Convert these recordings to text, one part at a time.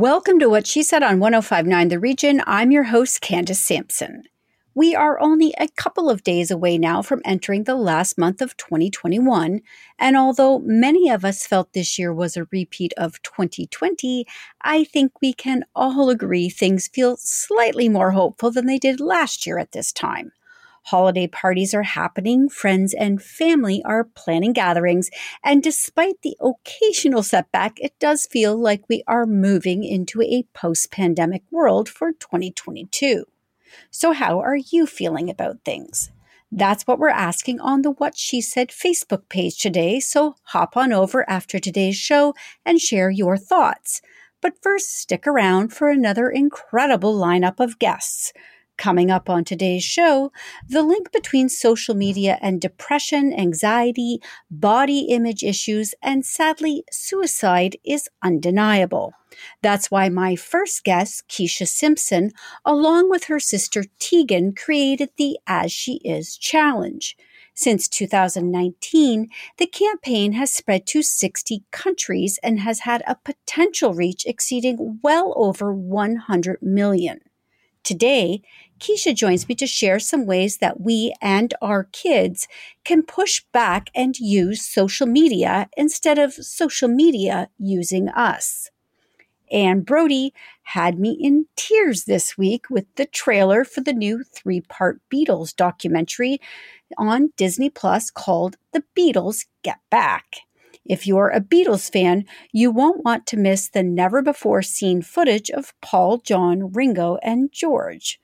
Welcome to What She Said on 1059 The Region. I'm your host, Candace Sampson. We are only a couple of days away now from entering the last month of 2021. And although many of us felt this year was a repeat of 2020, I think we can all agree things feel slightly more hopeful than they did last year at this time. Holiday parties are happening, friends and family are planning gatherings, and despite the occasional setback, it does feel like we are moving into a post pandemic world for 2022. So, how are you feeling about things? That's what we're asking on the What She Said Facebook page today. So, hop on over after today's show and share your thoughts. But first, stick around for another incredible lineup of guests. Coming up on today's show, the link between social media and depression, anxiety, body image issues, and sadly, suicide is undeniable. That's why my first guest, Keisha Simpson, along with her sister Teagan, created the As She Is Challenge. Since 2019, the campaign has spread to 60 countries and has had a potential reach exceeding well over 100 million. Today, Keisha joins me to share some ways that we and our kids can push back and use social media instead of social media using us. Anne Brodie had me in tears this week with the trailer for the new three part Beatles documentary on Disney Plus called The Beatles Get Back. If you're a Beatles fan, you won't want to miss the never before seen footage of Paul, John, Ringo, and George.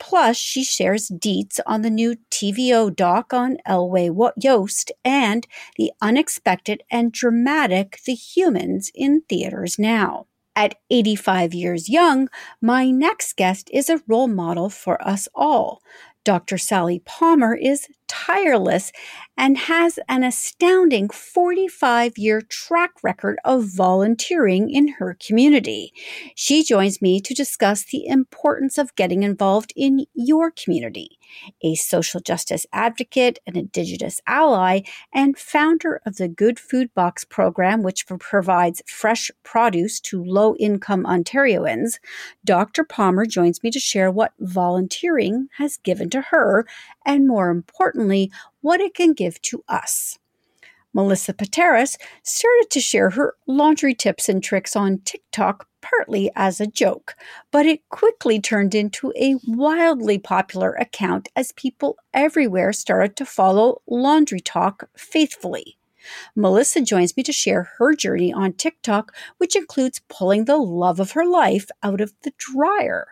Plus, she shares deets on the new TVO doc on Elwy Yost and the unexpected and dramatic The Humans in theaters now. At 85 years young, my next guest is a role model for us all. Dr. Sally Palmer is tireless and has an astounding 45 year track record of volunteering in her community. She joins me to discuss the importance of getting involved in your community a social justice advocate, an Indigenous ally, and founder of the Good Food Box program, which provides fresh produce to low income Ontarians, Dr. Palmer joins me to share what volunteering has given to her, and more importantly, what it can give to us. Melissa Pateras started to share her laundry tips and tricks on TikTok partly as a joke, but it quickly turned into a wildly popular account as people everywhere started to follow LaundryTok faithfully. Melissa joins me to share her journey on TikTok, which includes pulling the love of her life out of the dryer.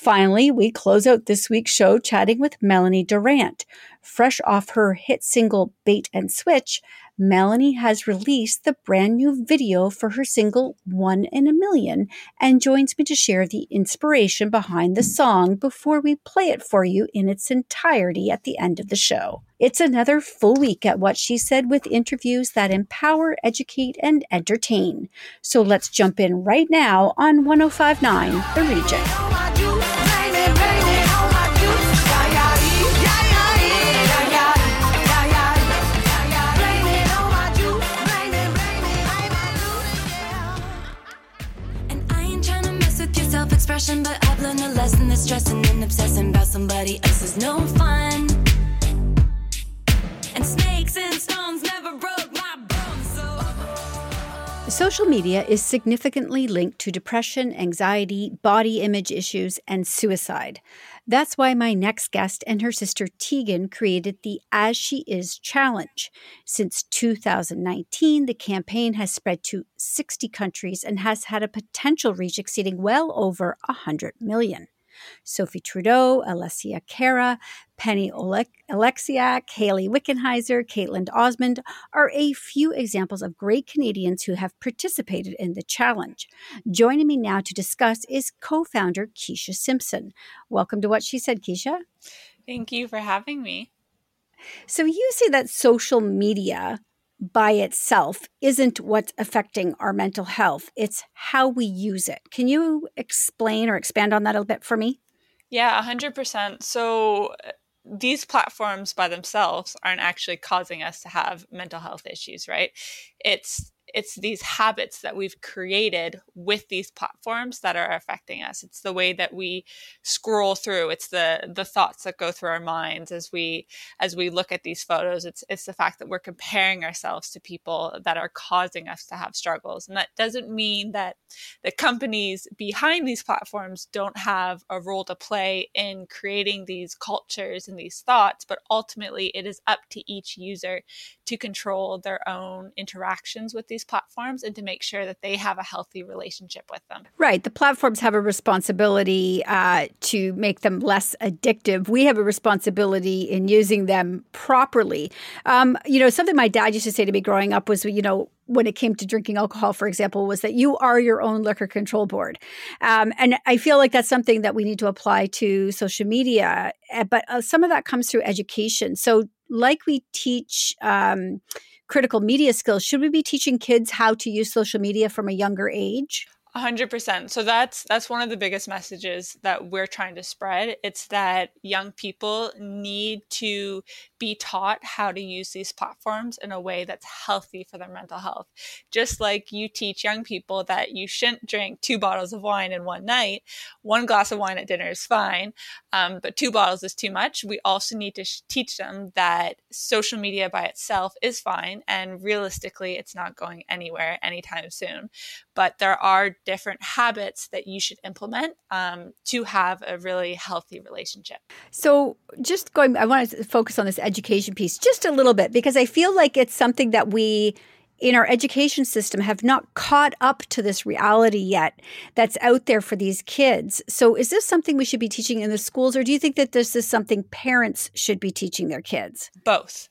Finally, we close out this week's show chatting with Melanie Durant. Fresh off her hit single Bait and Switch, Melanie has released the brand new video for her single One in a Million and joins me to share the inspiration behind the song before we play it for you in its entirety at the end of the show. It's another full week at What She Said with interviews that empower, educate, and entertain. So let's jump in right now on 1059 The Region. Lesson stressing and obsessing about somebody else is no fun. And snakes and stones never broke my bones, so. Social media is significantly linked to depression, anxiety, body image issues, and suicide. That's why my next guest and her sister Teagan created the As She Is Challenge. Since 2019, the campaign has spread to 60 countries and has had a potential reach exceeding well over 100 million. Sophie Trudeau, Alessia Cara, Penny Oleksiak, Hayley Wickenheiser, Kaetlyn Osmond are a few examples of great Canadians who have participated in the challenge. Joining me now to discuss is co founder Keisha Simpson. Welcome to What She Said, Keisha. Thank you for having me. So, you say that social media by itself isn't what's affecting our mental health. It's how we use it. Can you explain or expand on that a little bit for me? Yeah, 100%. So uh, these platforms by themselves aren't actually causing us to have mental health issues, right? It's it's these habits that we've created with these platforms that are affecting us. It's the way that we scroll through. It's the the thoughts that go through our minds as we as we look at these photos. It's it's the fact that we're comparing ourselves to people that are causing us to have struggles. And that doesn't mean that the companies behind these platforms don't have a role to play in creating these cultures and these thoughts but ultimately it is up to each user to control their own interactions with these platforms and to make sure that they have a healthy relationship with them. Right. The platforms have a responsibility uh, to make them less addictive. We have a responsibility in using them properly. Um, you know, something my dad used to say to me growing up was, you know, when it came to drinking alcohol, for example, was that you are your own liquor control board. Um, and I feel like that's something that we need to apply to social media. Eh, but uh, some of that comes through education. So, like we teach um, critical media skills, should we be teaching kids how to use social media from a younger age? 100%. So that's that's one of the biggest messages that we're trying to spread. It's that young people need to be taught how to use these platforms in a way that's healthy for their mental health. Just like you teach young people that you shouldn't drink two bottles of wine in one night, one glass of wine at dinner is fine, um, but two bottles is too much. We also need to sh- teach them that social media by itself is fine and realistically it's not going anywhere anytime soon. But there are different habits that you should implement um, to have a really healthy relationship. So, just going, I want to focus on this education piece just a little bit because I feel like it's something that we in our education system have not caught up to this reality yet that's out there for these kids. So, is this something we should be teaching in the schools, or do you think that this is something parents should be teaching their kids? Both.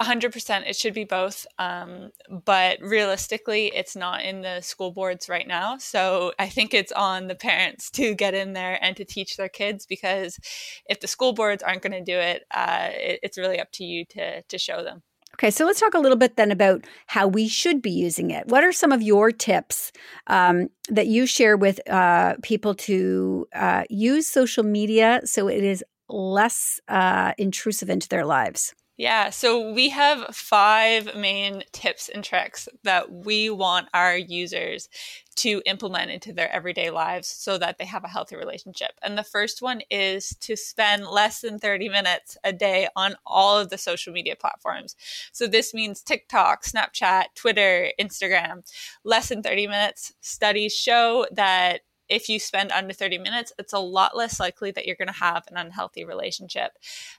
100% it should be both um, but realistically it's not in the school boards right now so i think it's on the parents to get in there and to teach their kids because if the school boards aren't going to do it, uh, it, it's really up to you to to show them Okay, so let's talk a little bit then about how we should be using it. What are some of your tips um, that you share with uh, people to uh, use social media so it is less uh, intrusive into their lives? Yeah, so we have five main tips and tricks that we want our users to implement into their everyday lives so that they have a healthy relationship. And the first one is to spend less than 30 minutes a day on all of the social media platforms. So this means TikTok, Snapchat, Twitter, Instagram. Less than 30 minutes. Studies show that if you spend under 30 minutes, it's a lot less likely that you're going to have an unhealthy relationship.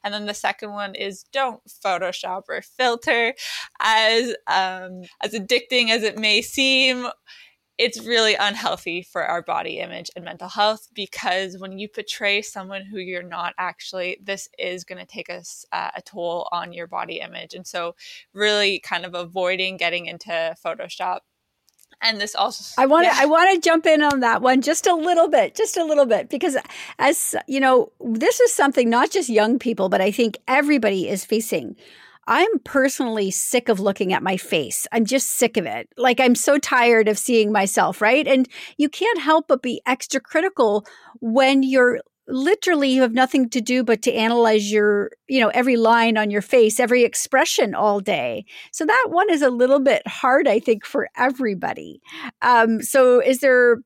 And then the second one is don't Photoshop or filter. As um, as addicting as it may seem, it's really unhealthy for our body image and mental health because when you portray someone who you're not actually, this is going to take us uh, a toll on your body image. And so, really, kind of avoiding getting into Photoshop and this also i want to yeah. i want to jump in on that one just a little bit just a little bit because as you know this is something not just young people but i think everybody is facing. I'm personally sick of looking at my face. I'm just sick of it. Like i'm so tired of seeing myself right? And you can't help but be extra critical when you're literally you have nothing to do but to analyze your you know every line on your face every expression all day. So that one is a little bit hard i think for everybody. Um, so is there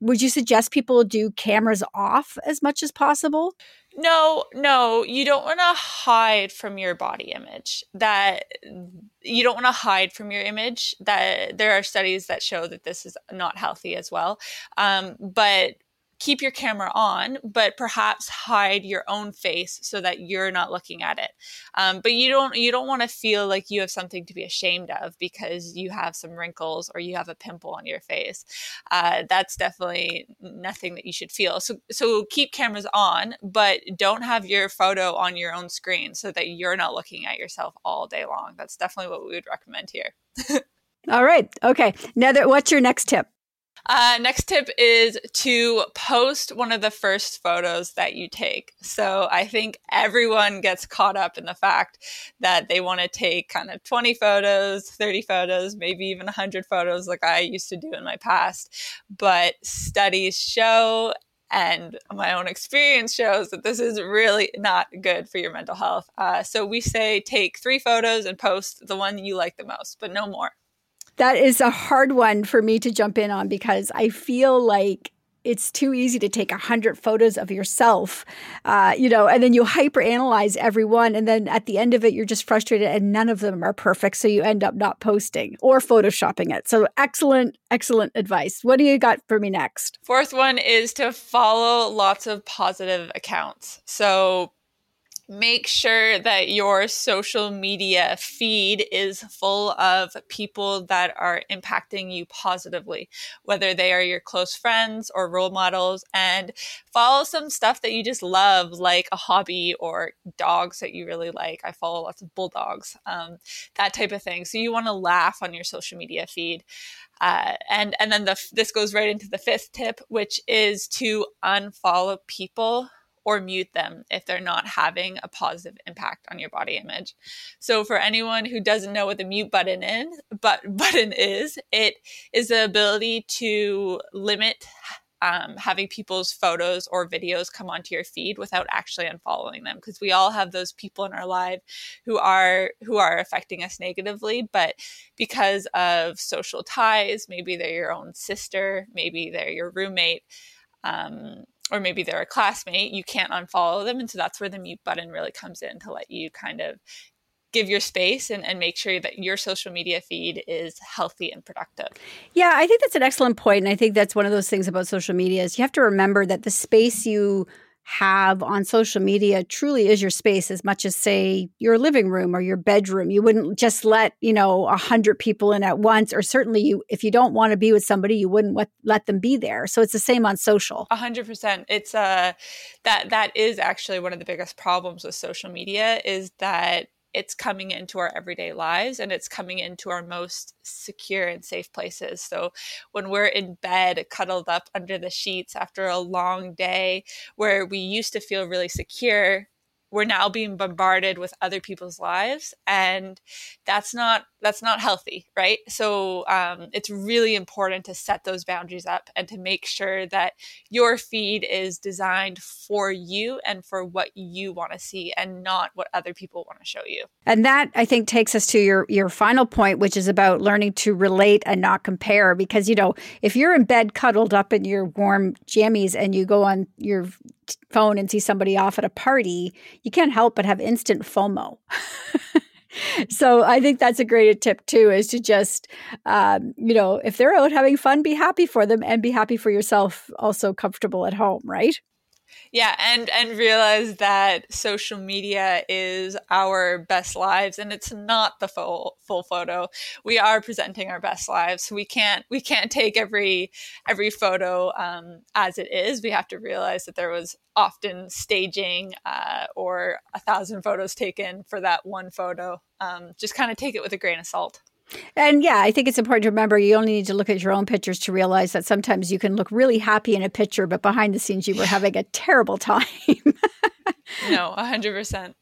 would you suggest people do cameras off as much as possible? No no you don't want to hide from your body image. That you don't want to hide from your image. That there are studies that show that this is not healthy as well. Um, but keep your camera on, but perhaps hide your own face so that you're not looking at it. Um, but you don't you don't want to feel like you have something to be ashamed of because you have some wrinkles or you have a pimple on your face. Uh, that's definitely nothing that you should feel. So so keep cameras on, but don't have your photo on your own screen so that you're not looking at yourself all day long. That's definitely what we would recommend here. all right. Okay. Now, what's your next tip? Uh, next tip is to post one of the first photos that you take. So I think everyone gets caught up in the fact that they want to take kind of 20 photos, 30 photos, maybe even 100 photos like I used to do in my past. But studies show and my own experience shows that this is really not good for your mental health. Uh, so we say take three photos and post the one you like the most, but no more. That is a hard one for me to jump in on because I feel like it's too easy to take a hundred photos of yourself, uh, you know, and then you hyper analyze every one, and then at the end of it, you're just frustrated, and none of them are perfect, so you end up not posting or photoshopping it. So excellent, excellent advice. What do you got for me next? Fourth one is to follow lots of positive accounts. So make sure that your social media feed is full of people that are impacting you positively, whether they are your close friends or role models, and follow some stuff that you just love, like a hobby or dogs that you really like. I follow lots of bulldogs, um, that type of thing. So you want to laugh on your social media feed. Uh, and and then the, this goes right into the fifth tip, which is to unfollow people or mute them if they're not having a positive impact on your body image. So for anyone who doesn't know what the mute button is, but button is, it is the ability to limit um, having people's photos or videos come onto your feed without actually unfollowing them because we all have those people in our life who are who are affecting us negatively but because of social ties maybe they're your own sister maybe they're your roommate um, or maybe they're a classmate, you can't unfollow them. And so that's where the mute button really comes in to let you kind of give your space and, and make sure that your social media feed is healthy and productive. Yeah, I think that's an excellent point. And I think that's one of those things about social media is you have to remember that the space you have on social media truly is your space as much as say your living room or your bedroom. You wouldn't just let you know a hundred people in at once or certainly you if you don't want to be with somebody you wouldn't let, let them be there. So it's the same on social. A hundred percent. It's uh that that is actually one of the biggest problems with social media is that it's coming into our everyday lives and it's coming into our most secure and safe places. So when we're in bed, cuddled up under the sheets after a long day where we used to feel really secure, we're now being bombarded with other people's lives and that's not that's not healthy right so um, it's really important to set those boundaries up and to make sure that your feed is designed for you and for what you want to see and not what other people want to show you and that i think takes us to your your final point which is about learning to relate and not compare because you know if you're in bed cuddled up in your warm jammies and you go on your phone and see somebody off at a party, you can't help but have instant FOMO. so I think that's a great tip too, is to just, um, you know, if they're out having fun, be happy for them and be happy for yourself, also comfortable at home, right? Yeah and and realize that social media is our best lives and it's not the full full photo. We are presenting our best lives. We can't we can't take every every photo um, as it is. We have to realize that there was often staging uh, or a thousand photos taken for that one photo. Um, just kind of take it with a grain of salt and yeah, I think it's important to remember you only need to look at your own pictures to realize that sometimes you can look really happy in a picture, but behind the scenes you were having a terrible time. no, 100%.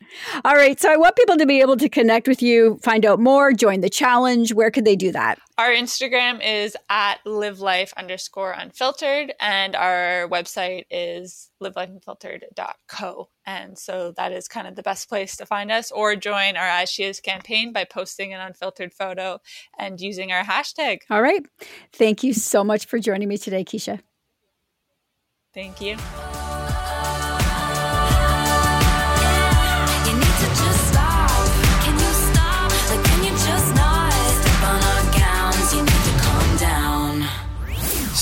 All right. So I want people to be able to connect with you, find out more, join the challenge. Where could they do that? Our Instagram is at live life underscore unfiltered, and our website is livelifeunfiltered.co. And so that is kind of the best place to find us, or join our As She Is campaign by posting an unfiltered photo and using our hashtag. All right. Thank you so much for joining me today, Keisha. Thank you.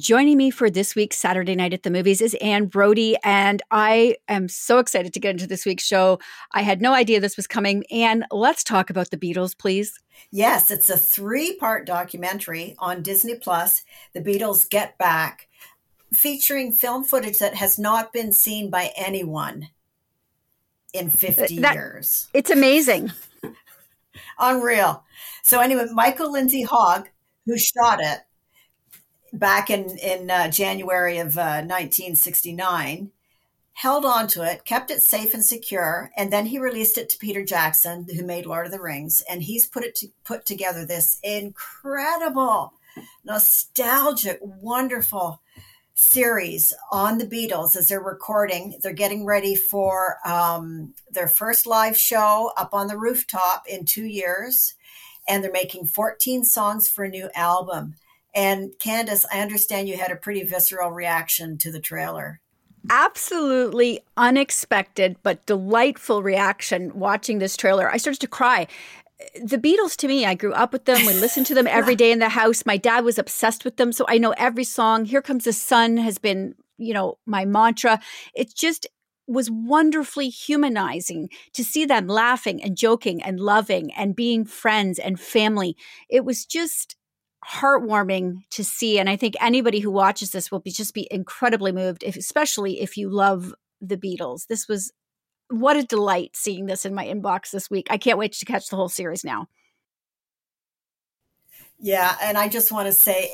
Joining me for this week's Saturday Night at the Movies is Anne Brodie, and I am so excited to get into this week's show. I had no idea this was coming. Anne, let's talk about the Beatles, please. Yes, it's a three part documentary on Disney Plus, The Beatles Get Back, featuring film footage that has not been seen by anyone in 50 that, years. It's amazing. Unreal. So, anyway, Michael Lindsay Hogg, who shot it, back in in uh, January of uh, 1969 held on to it, kept it safe and secure, and then he released it to Peter Jackson, who made Lord of the Rings, and he's put it to put together this incredible, nostalgic, wonderful series on the Beatles as they're recording. They're getting ready for um, their first live show up on the rooftop in two years, and they're making 14 songs for a new album. And Candace, I understand you had a pretty visceral reaction to the trailer absolutely unexpected but delightful reaction watching this trailer. I started to cry. The Beatles to me, I grew up with them. We listened to them every day in the house. My dad was obsessed with them, so I know every song. Here Comes the Sun has been, you know, my mantra. It just was wonderfully humanizing to see them laughing and joking and loving and being friends and family. It was just heartwarming to see and i think anybody who watches this will be just be incredibly moved if, especially if you love the beatles. This was what a delight seeing this in my inbox this week. I can't wait to catch the whole series now. Yeah and i just want to say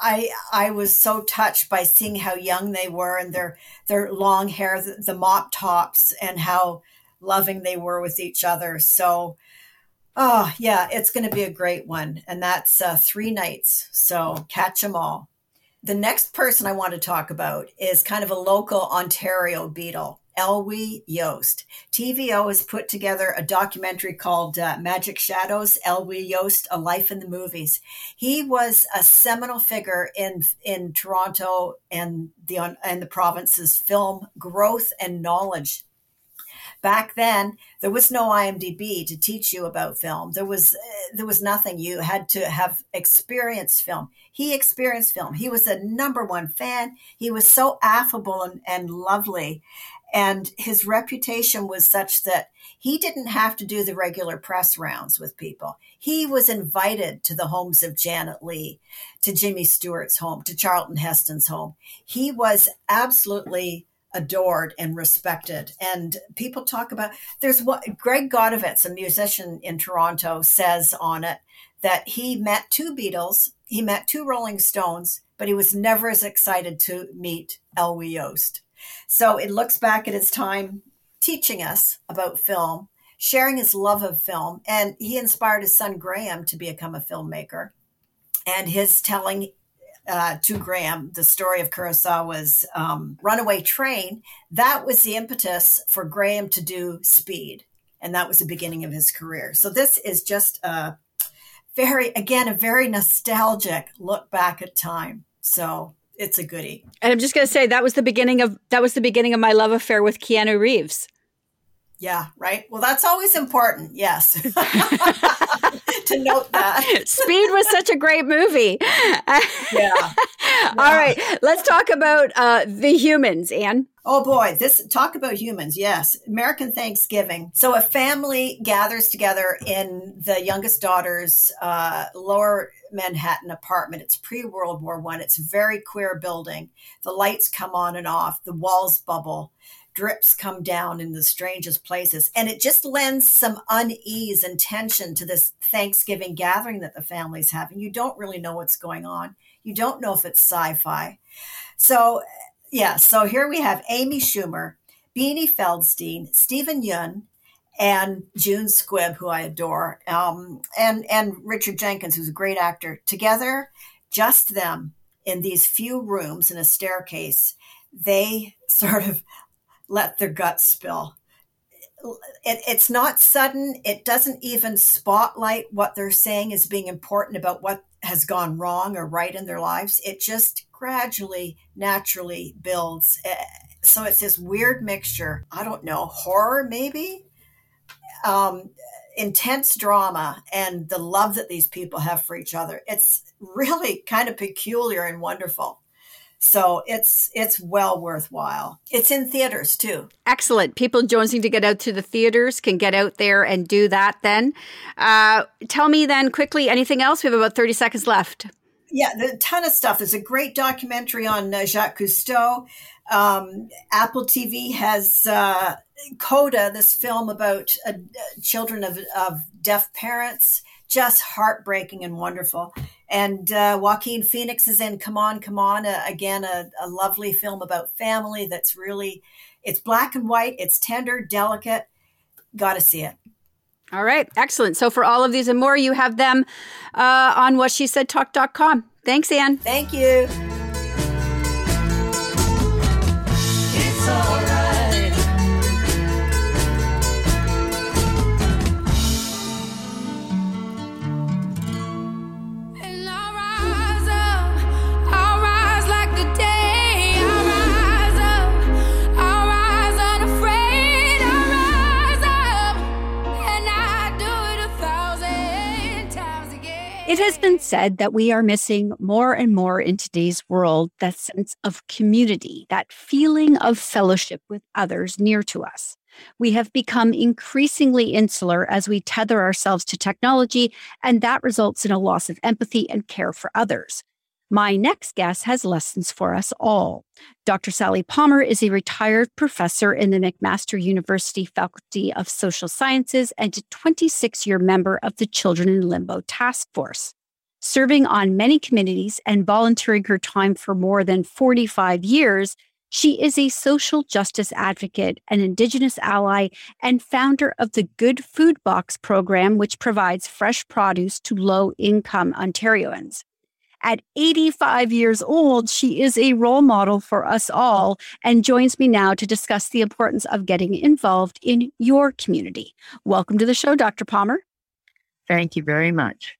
i i was so touched by seeing how young they were and their their long hair the, the mop tops and how loving they were with each other. So Oh, yeah, it's going to be a great one. And that's uh, three nights. So catch them all. The next person I want to talk about is kind of a local Ontario beetle, Elwy Yost. TVO has put together a documentary called uh, Magic Shadows, Elwy Yost, A Life in the Movies. He was a seminal figure in in Toronto and the and the province's film growth and knowledge back then there was no IMDb to teach you about film. There was uh, there was nothing. You had to have experienced film. He experienced film. He was a number one fan. He was so affable and, and lovely. And his reputation was such that he didn't have to do the regular press rounds with people. He was invited to the homes of Janet Leigh, to Jimmy Stewart's home, to Charlton Heston's home. He was absolutely adored and respected. And people talk about there's what Greg Godovitz, a musician in Toronto, says on it that he met two Beatles, he met two Rolling Stones, but he was never as excited to meet Elwy Yost. So it looks back at his time teaching us about film, sharing his love of film, and he inspired his son Graham to become a filmmaker. And his telling uh, to Graham, the story of Kurosawa's um, Runaway Train, that was the impetus for Graham to do Speed. And that was the beginning of his career. So this is just a very, again, a very nostalgic look back at time. So it's a goodie. And I'm just going to say that was the beginning of that was the beginning of my love affair with Keanu Reeves. Yeah, right. Well, that's always important. Yes. to note that. Speed was such a great movie. yeah. yeah. All right. Let's talk about uh, the humans, Anne. Oh boy, this talk about humans. Yes, American Thanksgiving. So a family gathers together in the youngest daughter's uh, lower Manhattan apartment. It's pre World War One. It's a very queer building. The lights come on and off. The walls bubble drips come down in the strangest places. And it just lends some unease and tension to this Thanksgiving gathering that the family's having. You don't really know what's going on. You don't know if it's sci fi. So, yeah, so here we have Amy Schumer, Beanie Feldstein, Steven Yeun, and June Squibb, who I adore, um, and, and Richard Jenkins, who's a great actor. Together, just them in these few rooms in a staircase, they sort of let their guts spill. It, it's not sudden. It doesn't even spotlight what they're saying as being important about what has gone wrong or right in their lives. It just gradually, naturally builds. Eh, so it's this weird mixture. I don't know, horror maybe, um, intense drama, and the love that these people have for each other. It's really kind of peculiar and wonderful. So it's it's well worthwhile. It's in theaters too. Excellent. People jonesing to get out to the theaters can get out there and do that. Then, uh, tell me then quickly anything else. We have about thirty seconds left. Yeah, a ton of stuff. There's a great documentary on uh, Jacques Cousteau. Um, Apple TV has uh, Coda, this film about uh, children of, of deaf parents, just heartbreaking and wonderful. And uh, Joaquin Phoenix is in Come On, Come On, uh, again, a, a lovely film about family that's really, it's black and white, it's tender, delicate. Got to see it. All right, excellent. So for all of these and more, you have them uh, on whatshesaidtalk.com. Thanks, Anne. Thank you. It has been said that we are missing more and more in today's world that sense of community, that feeling of fellowship with others near to us. We have become increasingly insular as we tether ourselves to technology, and that results in a loss of empathy and care for others. My next guest has lessons for us all. Dr. Sally Palmer is a retired professor in the McMaster University Faculty of Social Sciences and a 26 year member of the Children in Limbo Task Force. Serving on many committees and volunteering her time for more than 45 years, she is a social justice advocate, an Indigenous ally, and founder of the Good Food Box program, which provides fresh produce to low income Ontarians. At 85 years old, she is a role model for us all and joins me now to discuss the importance of getting involved in your community. Welcome to the show, Dr. Palmer. Thank you very much.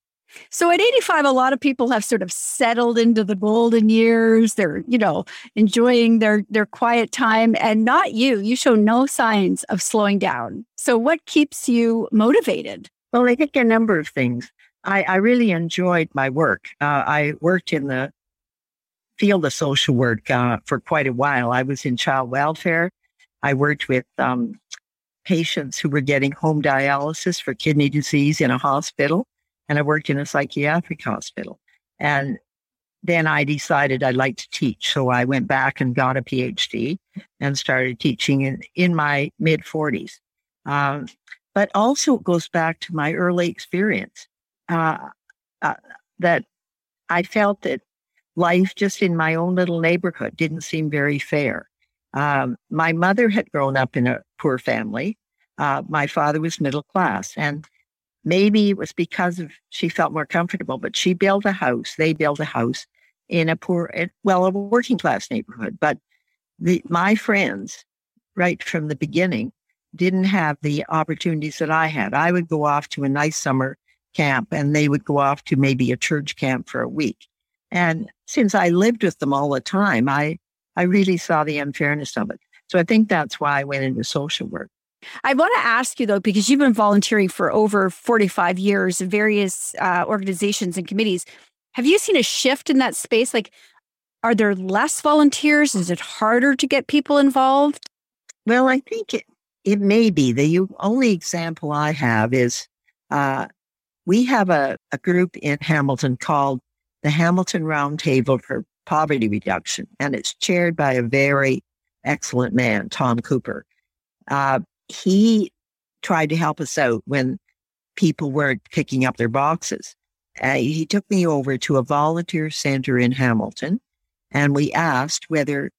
So at 85, a lot of people have sort of settled into the golden years. They're, you know, enjoying their their quiet time. And not you. You show no signs of slowing down. So what keeps you motivated? Well, I think a number of things. I, I really enjoyed my work. Uh, I worked in the field of social work uh, for quite a while. I was in child welfare. I worked with um, patients who were getting home dialysis for kidney disease in a hospital, and I worked in a psychiatric hospital. And then I decided I'd like to teach. So I went back and got a PhD and started teaching in, in my mid 40s. Um, but also it goes back to my early experience uh, uh, that I felt that life just in my own little neighborhood didn't seem very fair. Um, my mother had grown up in a poor family. Uh, my father was middle class, and maybe it was because of she felt more comfortable. But she built a house. They built a house in a poor, well, a working class neighborhood. But the, my friends, right from the beginning, didn't have the opportunities that I had. I would go off to a nice summer camp and they would go off to maybe a church camp for a week. And since I lived with them all the time, I, I really saw the unfairness of it. So I think that's why I went into social work. I want to ask you though, because you've been volunteering for over 45 years in various uh, organizations and committees. Have you seen a shift in that space? Like, are there less volunteers? Is it harder to get people involved? Well, I think it, it may be. The only example I have is uh, we have a, a group in Hamilton called the Hamilton Roundtable for Poverty Reduction, and it's chaired by a very excellent man, Tom Cooper. Uh, he tried to help us out when people weren't picking up their boxes. Uh, he took me over to a volunteer center in Hamilton, and we asked whether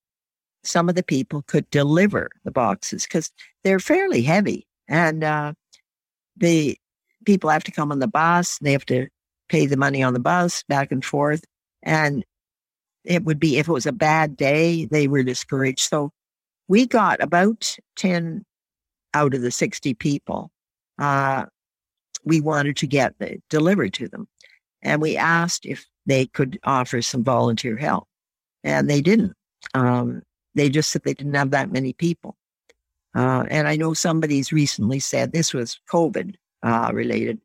some of the people could deliver the boxes because they're fairly heavy. And uh, the people have to come on the bus. They have to pay the money on the bus back and forth. And it would be, if it was a bad day, they were discouraged. So we got about 10 out of the 60 people uh, we wanted to get the, delivered to them. And we asked if they could offer some volunteer help. And they didn't. Um, they just said they didn't have that many people. Uh, and I know somebody's recently said this was COVID uh, related,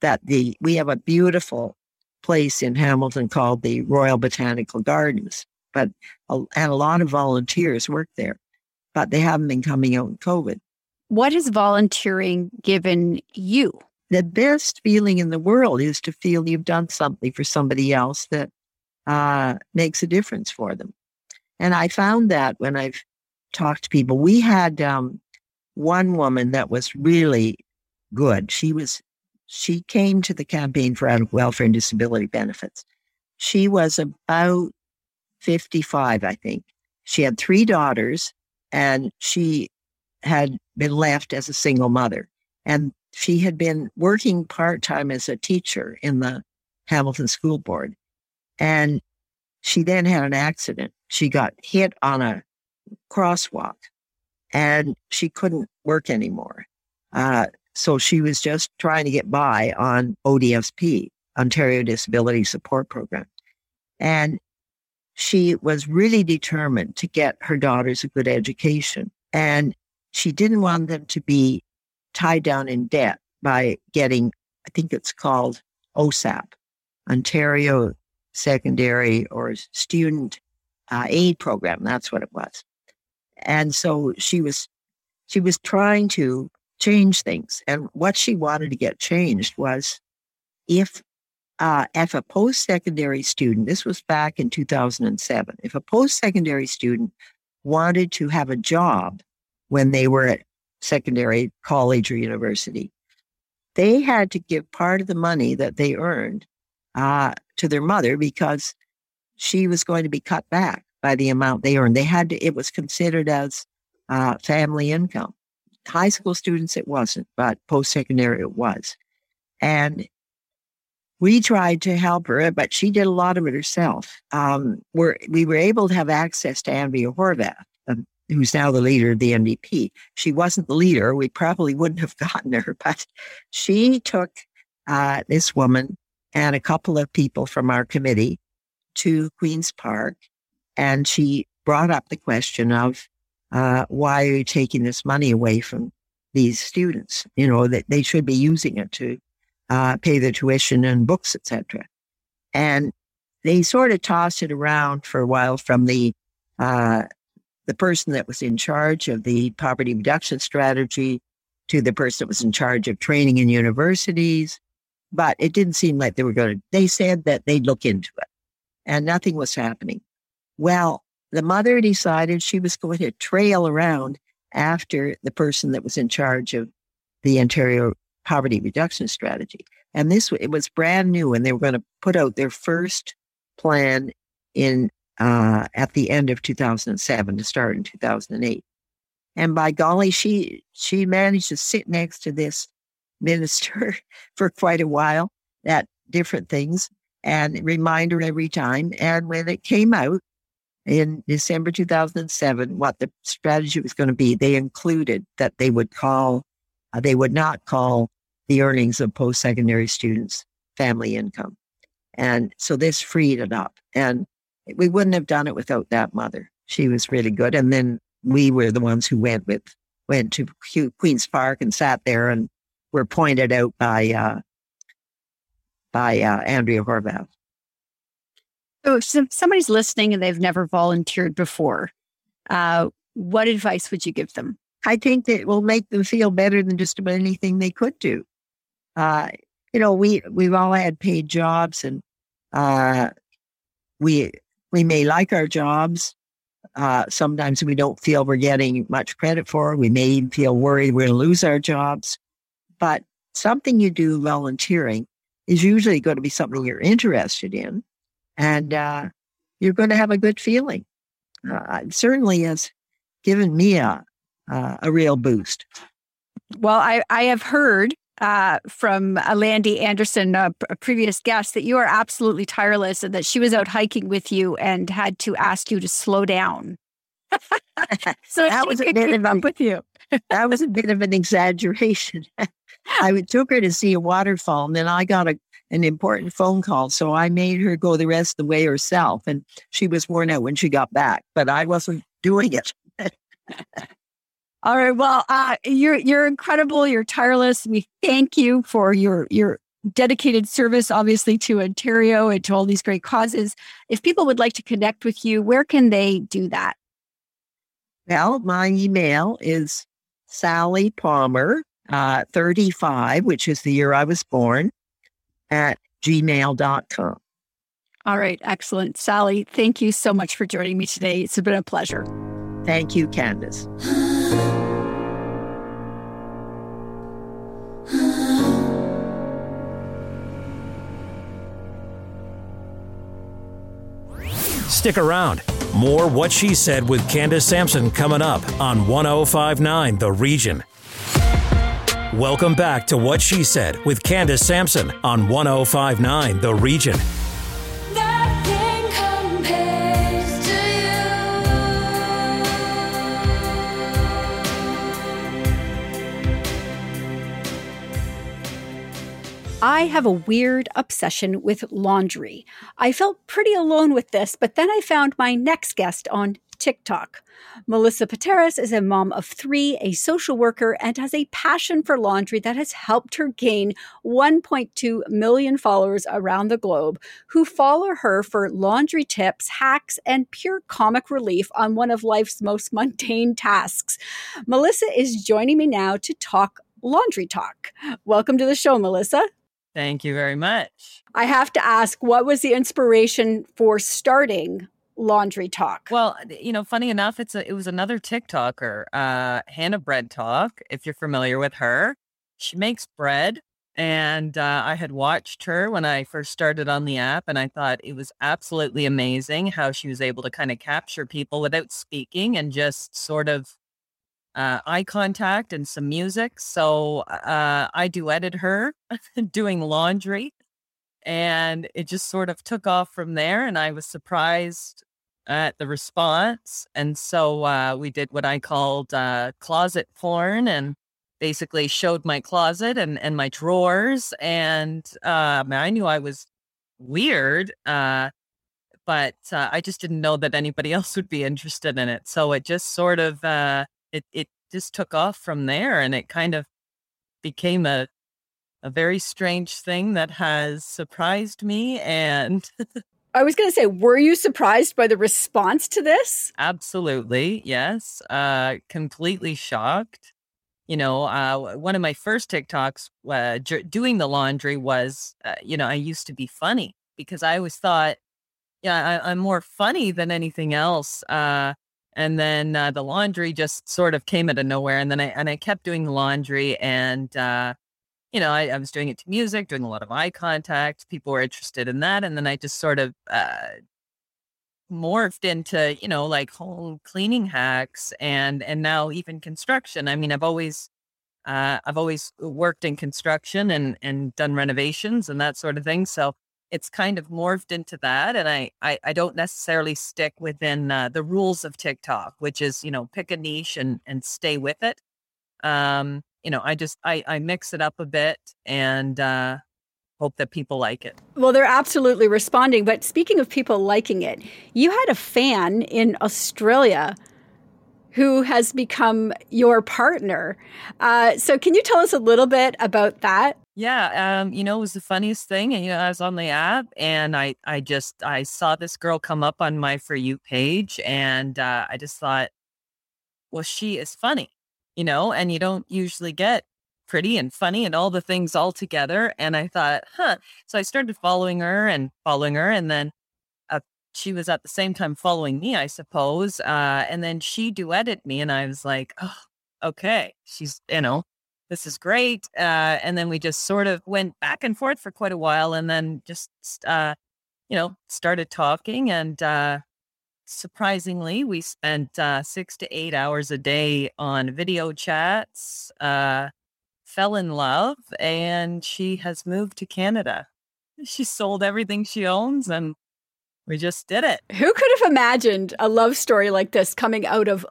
that the we have a beautiful place in Hamilton called the Royal Botanical Gardens, but a, and a lot of volunteers work there, but they haven't been coming out in COVID. What has volunteering given you? The best feeling in the world is to feel you've done something for somebody else that uh, makes a difference for them. And I found that when I've talked to people, we had um, one woman that was really good. She was she came to the campaign for adult welfare and disability benefits. She was about 55, I think. She had three daughters and she had been left as a single mother. And she had been working part time as a teacher in the Hamilton School Board. And she then had an accident. She got hit on a crosswalk and she couldn't work anymore. Uh, so she was just trying to get by on ODSP, Ontario Disability Support Program. And she was really determined to get her daughters a good education. And she didn't want them to be tied down in debt by getting, I think it's called OSAP, Ontario Secondary or Student uh, Aid Program. That's what it was. And so she was, she was trying to change things. And what she wanted to get changed was if, uh, if a post-secondary student, this was back in 2007, if a post-secondary student wanted to have a job when they were at secondary college or university, they had to give part of the money that they earned uh, to their mother because she was going to be cut back by the amount they earned. They had to, it was considered as uh, family income. High school students, it wasn't, but post secondary, it was. And we tried to help her, but she did a lot of it herself. Um, we're, we were able to have access to Andrea Horwath, um, who's now the leader of the NDP. She wasn't the leader. We probably wouldn't have gotten her, but she took uh, this woman and a couple of people from our committee to Queen's Park and she brought up the question of uh, why are you taking this money away from these students? You know, that they should be using it to uh, pay their tuition and books, etc. And they sort of tossed it around for a while from the uh, the person that was in charge of the poverty reduction strategy to the person that was in charge of training in universities. But it didn't seem like they were going to, they said that they'd look into it and nothing was happening. Well, the mother decided she was going to trail around after the person that was in charge of the Ontario poverty reduction strategy. And this it was brand new, and they were going to put out their first plan in uh, at the end of 2007 to start in 2008. And by golly, she she managed to sit next to this minister for quite a while at different things and remind her every time. And when it came out, in December 2007 what the strategy was going to be. They included that they would call, uh, they would not call the earnings of post secondary students family income. And so this freed it up. And we wouldn't have done it without that mother. She was really good. And then we were the ones who went with, went to Queen's Park and sat there and were pointed out by, uh, by uh, Andrea Horwath. So if somebody's listening and they've never volunteered before, uh, what advice would you give them? I think that will make them feel better than just about anything they could do. Uh, you know, we we've all had paid jobs, and uh, we we may like our jobs. Uh, sometimes we don't feel we're getting much credit for. We may even feel worried we're going to lose our jobs. But something you do volunteering is usually going to be something you're interested in and uh, you're going to have a good feeling. Uh, it certainly has given me a, uh, a real boost. Well, I, I have heard uh, from Landy Anderson, a, a, previous guest, that you are absolutely tireless and that she was out hiking with you and had to ask you to slow down. so that was a bit of up with you. that was a bit of an exaggeration. I took her to see a waterfall, and then I got a an important phone call. So I made her go the rest of the way herself. And she was worn out when she got back, but I wasn't doing it. All right. Well, uh, you're you're incredible. You're tireless. We thank you for your your dedicated service, obviously, to Ontario and to all these great causes. If people would like to connect with you, where can they do that? Well, my email is Sally Palmer, uh, 35, which is the year I was born, at gmail.com. All right, excellent. Sally, thank you so much for joining me today. It's been a pleasure. Thank you, Candace. Stick around. More What She Said with Candace Sampson coming up on 1059 The Region. Welcome back to What She Said with Candace Sampson on 1059 The Region. I have a weird obsession with laundry. I felt pretty alone with this, but then I found my next guest on TikTok. Melissa Pateras is a mom of three, a social worker, and has a passion for laundry that has helped her gain 1.2 million followers around the globe who follow her for laundry tips, hacks, and pure comic relief on one of life's most mundane tasks. Melissa is joining me now to talk LaundryTok. Welcome to the show, Melissa. Thank you very much. I have to ask, what was the inspiration for starting LaundryTok? Well, you know, funny enough, it's a, it was another TikToker, uh, Hannah Bread Talk. If you're familiar with her, she makes bread, and uh, I had watched her when I first started on the app, and I thought it was absolutely amazing how she was able to kind of capture people without speaking and just sort of uh, eye contact and some music. So uh, I duetted her doing laundry, and it just sort of took off from there. And I was surprised at the response. And so uh, we did what I called uh, closet porn and basically showed my closet and, and my drawers. And um, I knew I was weird uh, but uh, I just didn't know that anybody else would be interested in it. So it just sort of uh, it it just took off from there and it kind of became a a very strange thing that has surprised me and I was going to say were you surprised by the response to this? Absolutely. Yes. Uh completely shocked. You know, uh one of my first TikToks uh, j- doing the laundry was uh, you know, I used to be funny because I always thought yeah, I, I'm more funny than anything else. Uh and then uh, the laundry just sort of came out of nowhere and then i and i kept doing the laundry and uh, you know I, I, was doing it to music doing a lot of eye contact people were interested in that and then i just sort of uh, morphed into you know like home cleaning hacks and and now even construction. I mean i've always uh, i've always worked in construction and and done renovations and that sort of thing so it's kind of morphed into that and i i, I don't necessarily stick within uh, the rules of tiktok which is you know pick a niche and and stay with it. Um you know i just i i mix it up a bit and uh hope that people like it well they're absolutely responding but speaking of people liking it you had a fan in australia who has become your partner. Uh, so, can you tell us a little bit about that? Yeah, um, you know, it was the funniest thing. And, you know, I was on the app and I, I just, I saw this girl come up on my For You page and uh, I just thought, well, she is funny, you know, and you don't usually get pretty and funny and all the things all together. And I thought, huh. So I started following her and following her. And then uh, she was at the same time following me, I suppose. Uh, and then she duetted me and I was like, oh, okay. She's, you know, this is great. Uh, and then we just sort of went back and forth for quite a while and then just, uh, you know, started talking. And uh, surprisingly, we spent uh, six to eight hours a day on video chats, uh, fell in love, and she has moved to Canada. She sold everything she owns and we just did it. Who could have imagined a love story like this coming out of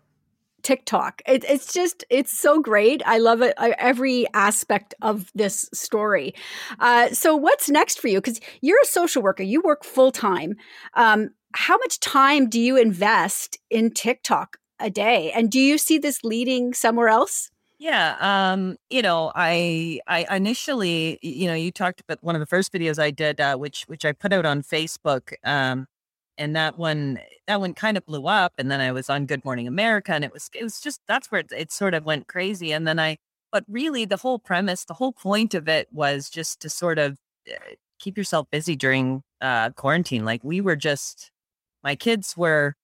TikTok. It, it's just, it's so great. I love it, every aspect of this story. Uh, so, what's next for you? Because you're a social worker, you work full time. Um, how much time do you invest in TikTok a day? And do you see this leading somewhere else? Yeah, um, you know, I I initially, you know, you talked about one of the first videos I did, uh, which which I put out on Facebook. Um, and that one that one kind of blew up and then i was on good morning america and it was it was just that's where it, it, sort of went crazy and then i but really the whole premise the whole point of it was just to sort of uh, keep yourself busy during uh, quarantine like we were just my kids were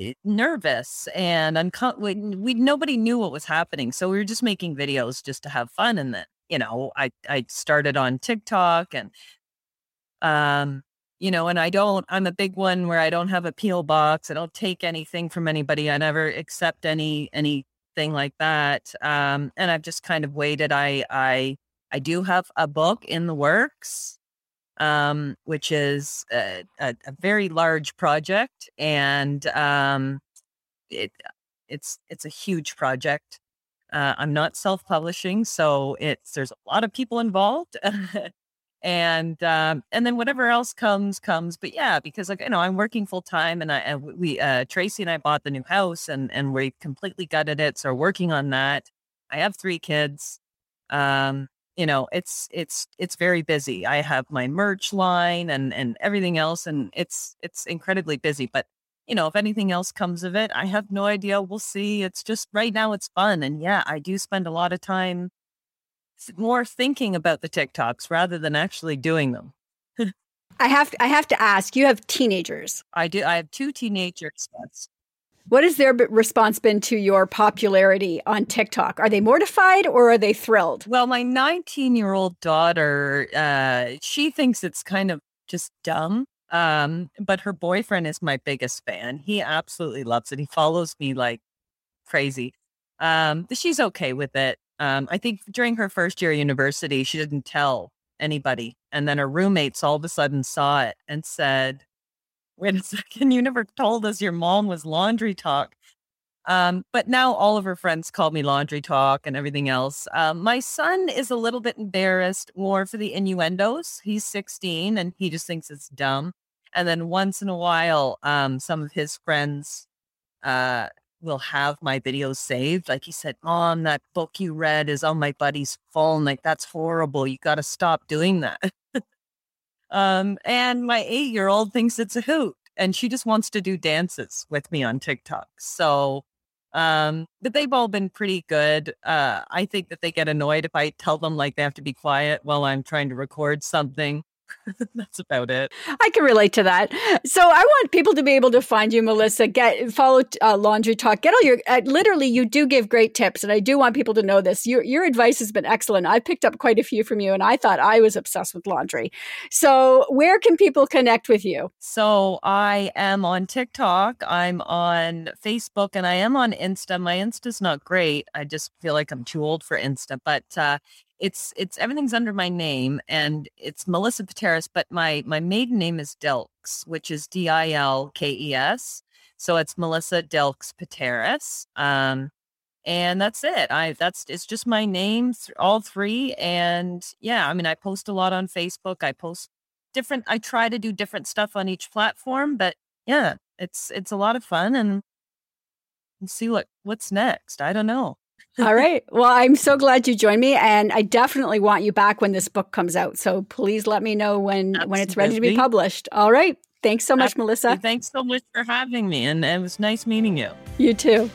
eh, nervous and uncom- we, we nobody knew what was happening so we were just making videos just to have fun and then you know i i started on tiktok and um you know, and I don't, I'm a big one where I don't have a peel box. I don't take anything from anybody. I never accept any, anything like that. Um, and I've just kind of waited. I, I, I do have a book in the works, um, which is a, a, a very large project and, um, it, it's, it's a huge project. Uh, I'm not self-publishing, so it's there's a lot of people involved. and um, and then whatever else comes comes but yeah because like you know i'm working full time and i and we uh tracy and i bought the new house and and we completely gutted it so we're working on that i have three kids um you know it's it's it's very busy i have my merch line and and everything else and it's it's incredibly busy but you know if anything else comes of it i have no idea we'll see it's just right now it's fun and yeah i do spend a lot of time more thinking about the TikToks rather than actually doing them. I have to, I have to ask. You have teenagers. I do. I have two teenagers. What has their response been to your popularity on TikTok? Are they mortified or are they thrilled? Well, my 19 year old daughter, uh, she thinks it's kind of just dumb. Um, but her boyfriend is my biggest fan. He absolutely loves it. He follows me like crazy. Um, she's okay with it. Um, I think during her first year of university, she didn't tell anybody. And then her roommates all of a sudden saw it and said, Wait a second, you never told us your mom was LaundryTok. Um, but now all of her friends call me LaundryTok and everything else. Um, my son is a little bit embarrassed more for the innuendos. He's 16 and he just thinks it's dumb. And then once in a while, um, some of his friends uh, will have my videos saved. Like he said, Mom, that book you read is on my buddy's phone. Like that's horrible. You got to stop doing that. Um, and my eight year old thinks it's a hoot and she just wants to do dances with me on TikTok. So, um, but they've all been pretty good. Uh, I think that they get annoyed if I tell them like they have to be quiet while I'm trying to record something. That's about it. I can relate to that. So I want people to be able to find you, Melissa. Get follow uh, LaundryTok. Get all your uh, literally. You do give great tips, and I do want people to know this. Your your advice has been excellent. I picked up quite a few from you, and I thought I was obsessed with laundry. So where can people connect with you? So I am on TikTok. I'm on Facebook, and I am on Insta. My Insta's not great. I just feel like I'm too old for Insta, but uh, it's it's everything's under my name and it's Melissa Pateras, but my my maiden name is Dilkes, which is D I L K E S. So it's Melissa Dilkes Pateras. Um, and that's it. I that's it's just my name, all three. And yeah, I mean, I post a lot on Facebook. I post different. I try to do different stuff on each platform, but yeah, it's it's a lot of fun and see what what's next. I don't know. All right. Well, I'm so glad you joined me, and I definitely want you back when this book comes out. So please let me know when Absolutely. when it's ready to be published. All right. Thanks so much, Absolutely. Melissa. Thanks so much for having me, and it was nice meeting you. You too.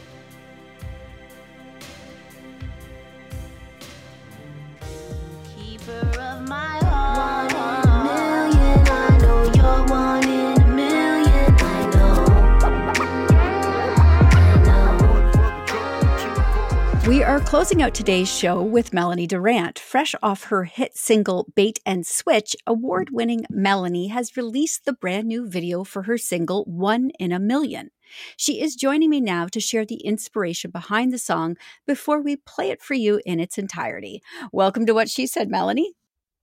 We are closing out today's show with Melanie Durant. Fresh off her hit single Bait and Switch, award winning Melanie has released the brand new video for her single One in a Million. She is joining me now to share the inspiration behind the song before we play it for you in its entirety. Welcome to What She Said, Melanie.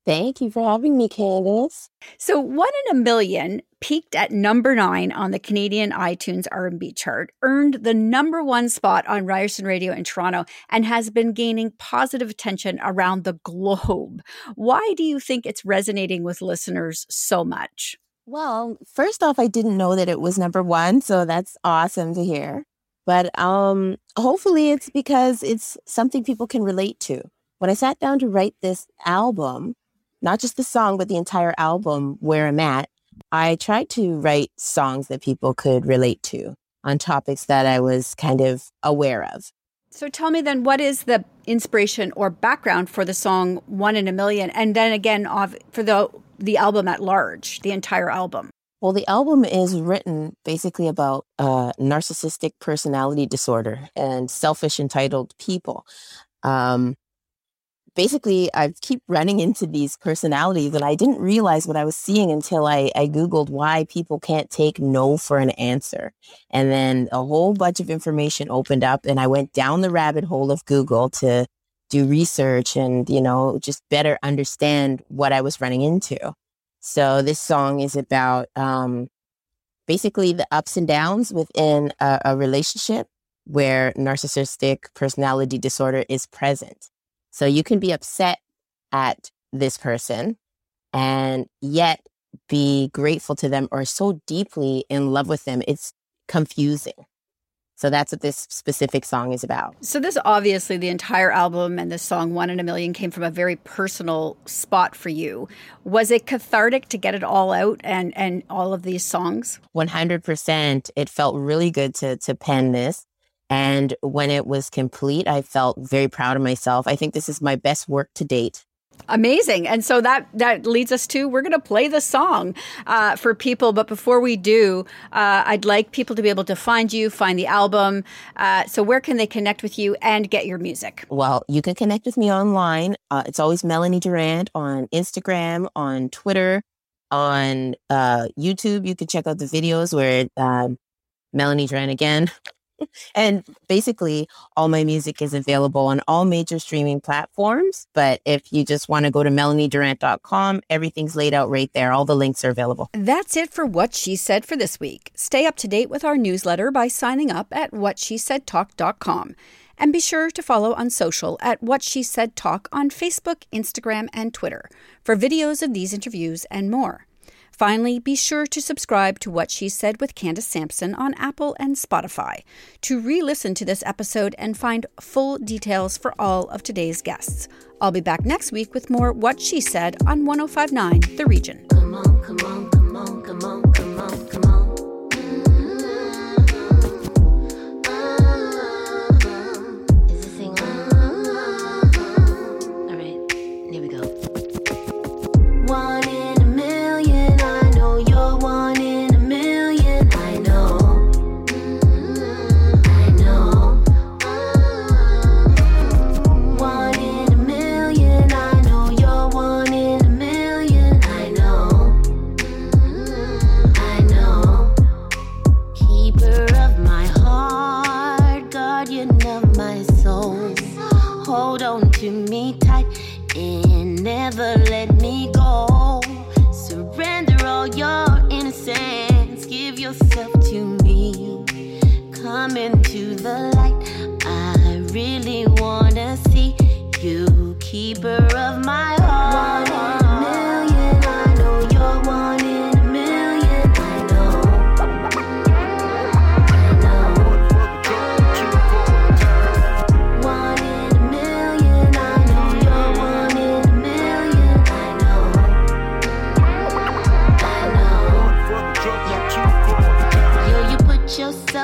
Thank you for having me, Candace. So, One in a Million peaked at number nine on the Canadian iTunes R&B chart, earned the number one spot on Ryerson Radio in Toronto, and has been gaining positive attention around the globe. Why do you think it's resonating with listeners so much? Well, first off, I didn't know that it was number one, so that's awesome to hear. But um, hopefully, it's because it's something people can relate to. When I sat down to write this album, not just the song, but the entire album, Where I'm At, I tried to write songs that people could relate to on topics that I was kind of aware of. So tell me then, what is the inspiration or background for the song One in a Million? And then again, for the, the album at large, the entire album? Well, the album is written basically about uh, narcissistic personality disorder and selfish, entitled people. Um, basically I keep running into these personalities and I didn't realize what I was seeing until I, I Googled why people can't take no for an answer. And then a whole bunch of information opened up and I went down the rabbit hole of Google to do research and, you know, just better understand what I was running into. So this song is about um, basically the ups and downs within a, a relationship where narcissistic personality disorder is present. So you can be upset at this person and yet be grateful to them or so deeply in love with them. It's confusing. So that's what this specific song is about. So this obviously the entire album and this song One in a Million came from a very personal spot for you. Was it cathartic to get it all out and and all of these songs? 100%. It felt really good to to pen this. And when it was complete, I felt very proud of myself. I think this is my best work to date. Amazing. And so that that leads us to we're going to play the song uh, for people. But before we do, uh, I'd like people to be able to find you, find the album. Uh, so where can they connect with you and get your music? Well, you can connect with me online. Uh, it's always Melanie Durant on Instagram, on Twitter, on uh, YouTube. You can check out the videos where um, Melanie Durant again and basically, all my music is available on all major streaming platforms. But if you just want to go to melaniedurant.com, everything's laid out right there. All the links are available. That's it for What She Said for this week. Stay up to date with our newsletter by signing up at whatshesaidtalk.com. And be sure to follow on social at What She Said Talk on Facebook, Instagram, and Twitter for videos of these interviews and more. Finally, be sure to subscribe to What She Said with Candace Sampson on Apple and Spotify to re listen to this episode and find full details for all of today's guests. I'll be back next week with more What She Said on 1059 The Region. Come on, come on, come on, come on,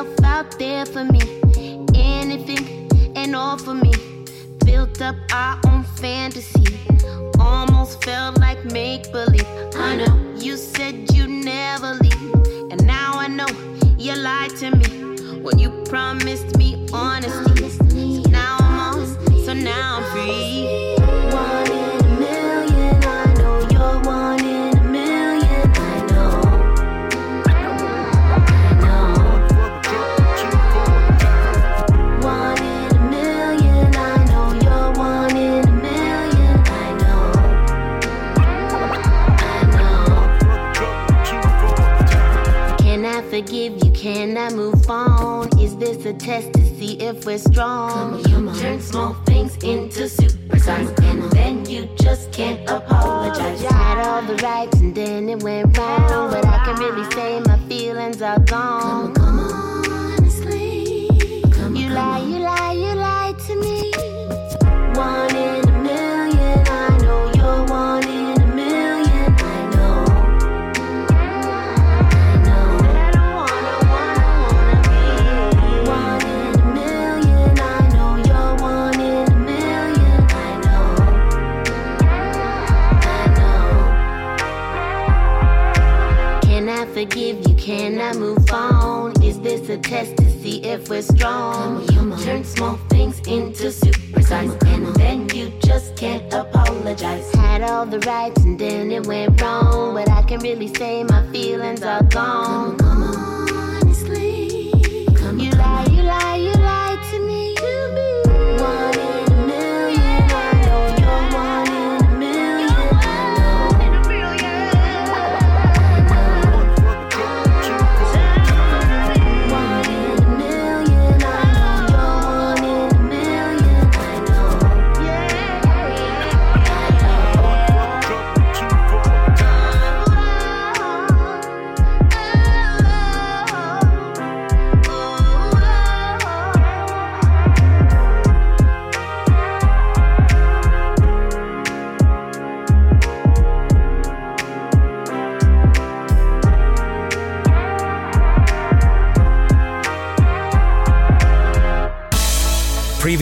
yourself out there for me. Anything and all for me. Built up our own fantasy. Almost felt like make believe. I know you said you never leave. And now I know you lied to me when you promised me honesty. So now I'm on, so now I'm free. A test to see if we're strong. Turn small things into super size. And then you just can't apologize. Had all the rights and then it went wrong. But I can really say my feelings are gone. Come on, come on. honestly. Can I move on? Is this a test to see if we're strong? Come on, come on. Turn small things into super size, and then you just can't apologize. Had all the rights and then it went wrong. but I can really say, my feelings are gone. Come on,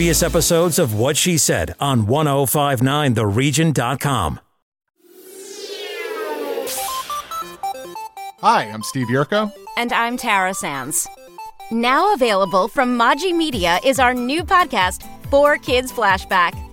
Previous episodes of What She Said on 1059theregion.com. Hi, I'm Steve Yurko. And I'm Tara Sands. Now available from Maji Media is our new podcast, 4Kids Flashback.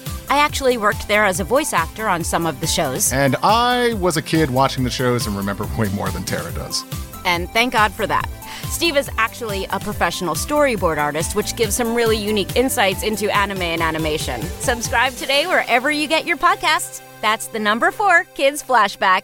I actually worked there as a voice actor on some of the shows, And I was a kid watching the shows and remember way more than Tara does. and thank God for that. Steve is actually a professional storyboard artist, which gives some really unique insights into anime and animation. Subscribe today wherever you get your podcasts. That's the number four Kids Flashback.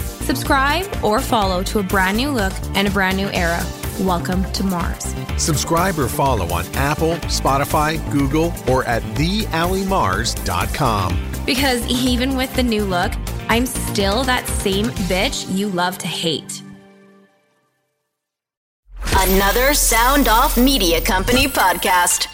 Subscribe or follow to a brand new look and a brand new era. Welcome to Mars. Subscribe or follow on Apple, Spotify, Google, or at theallymars.com. Because even with the new look, I'm still that same bitch you love to hate. Another Sound Off Media Company podcast.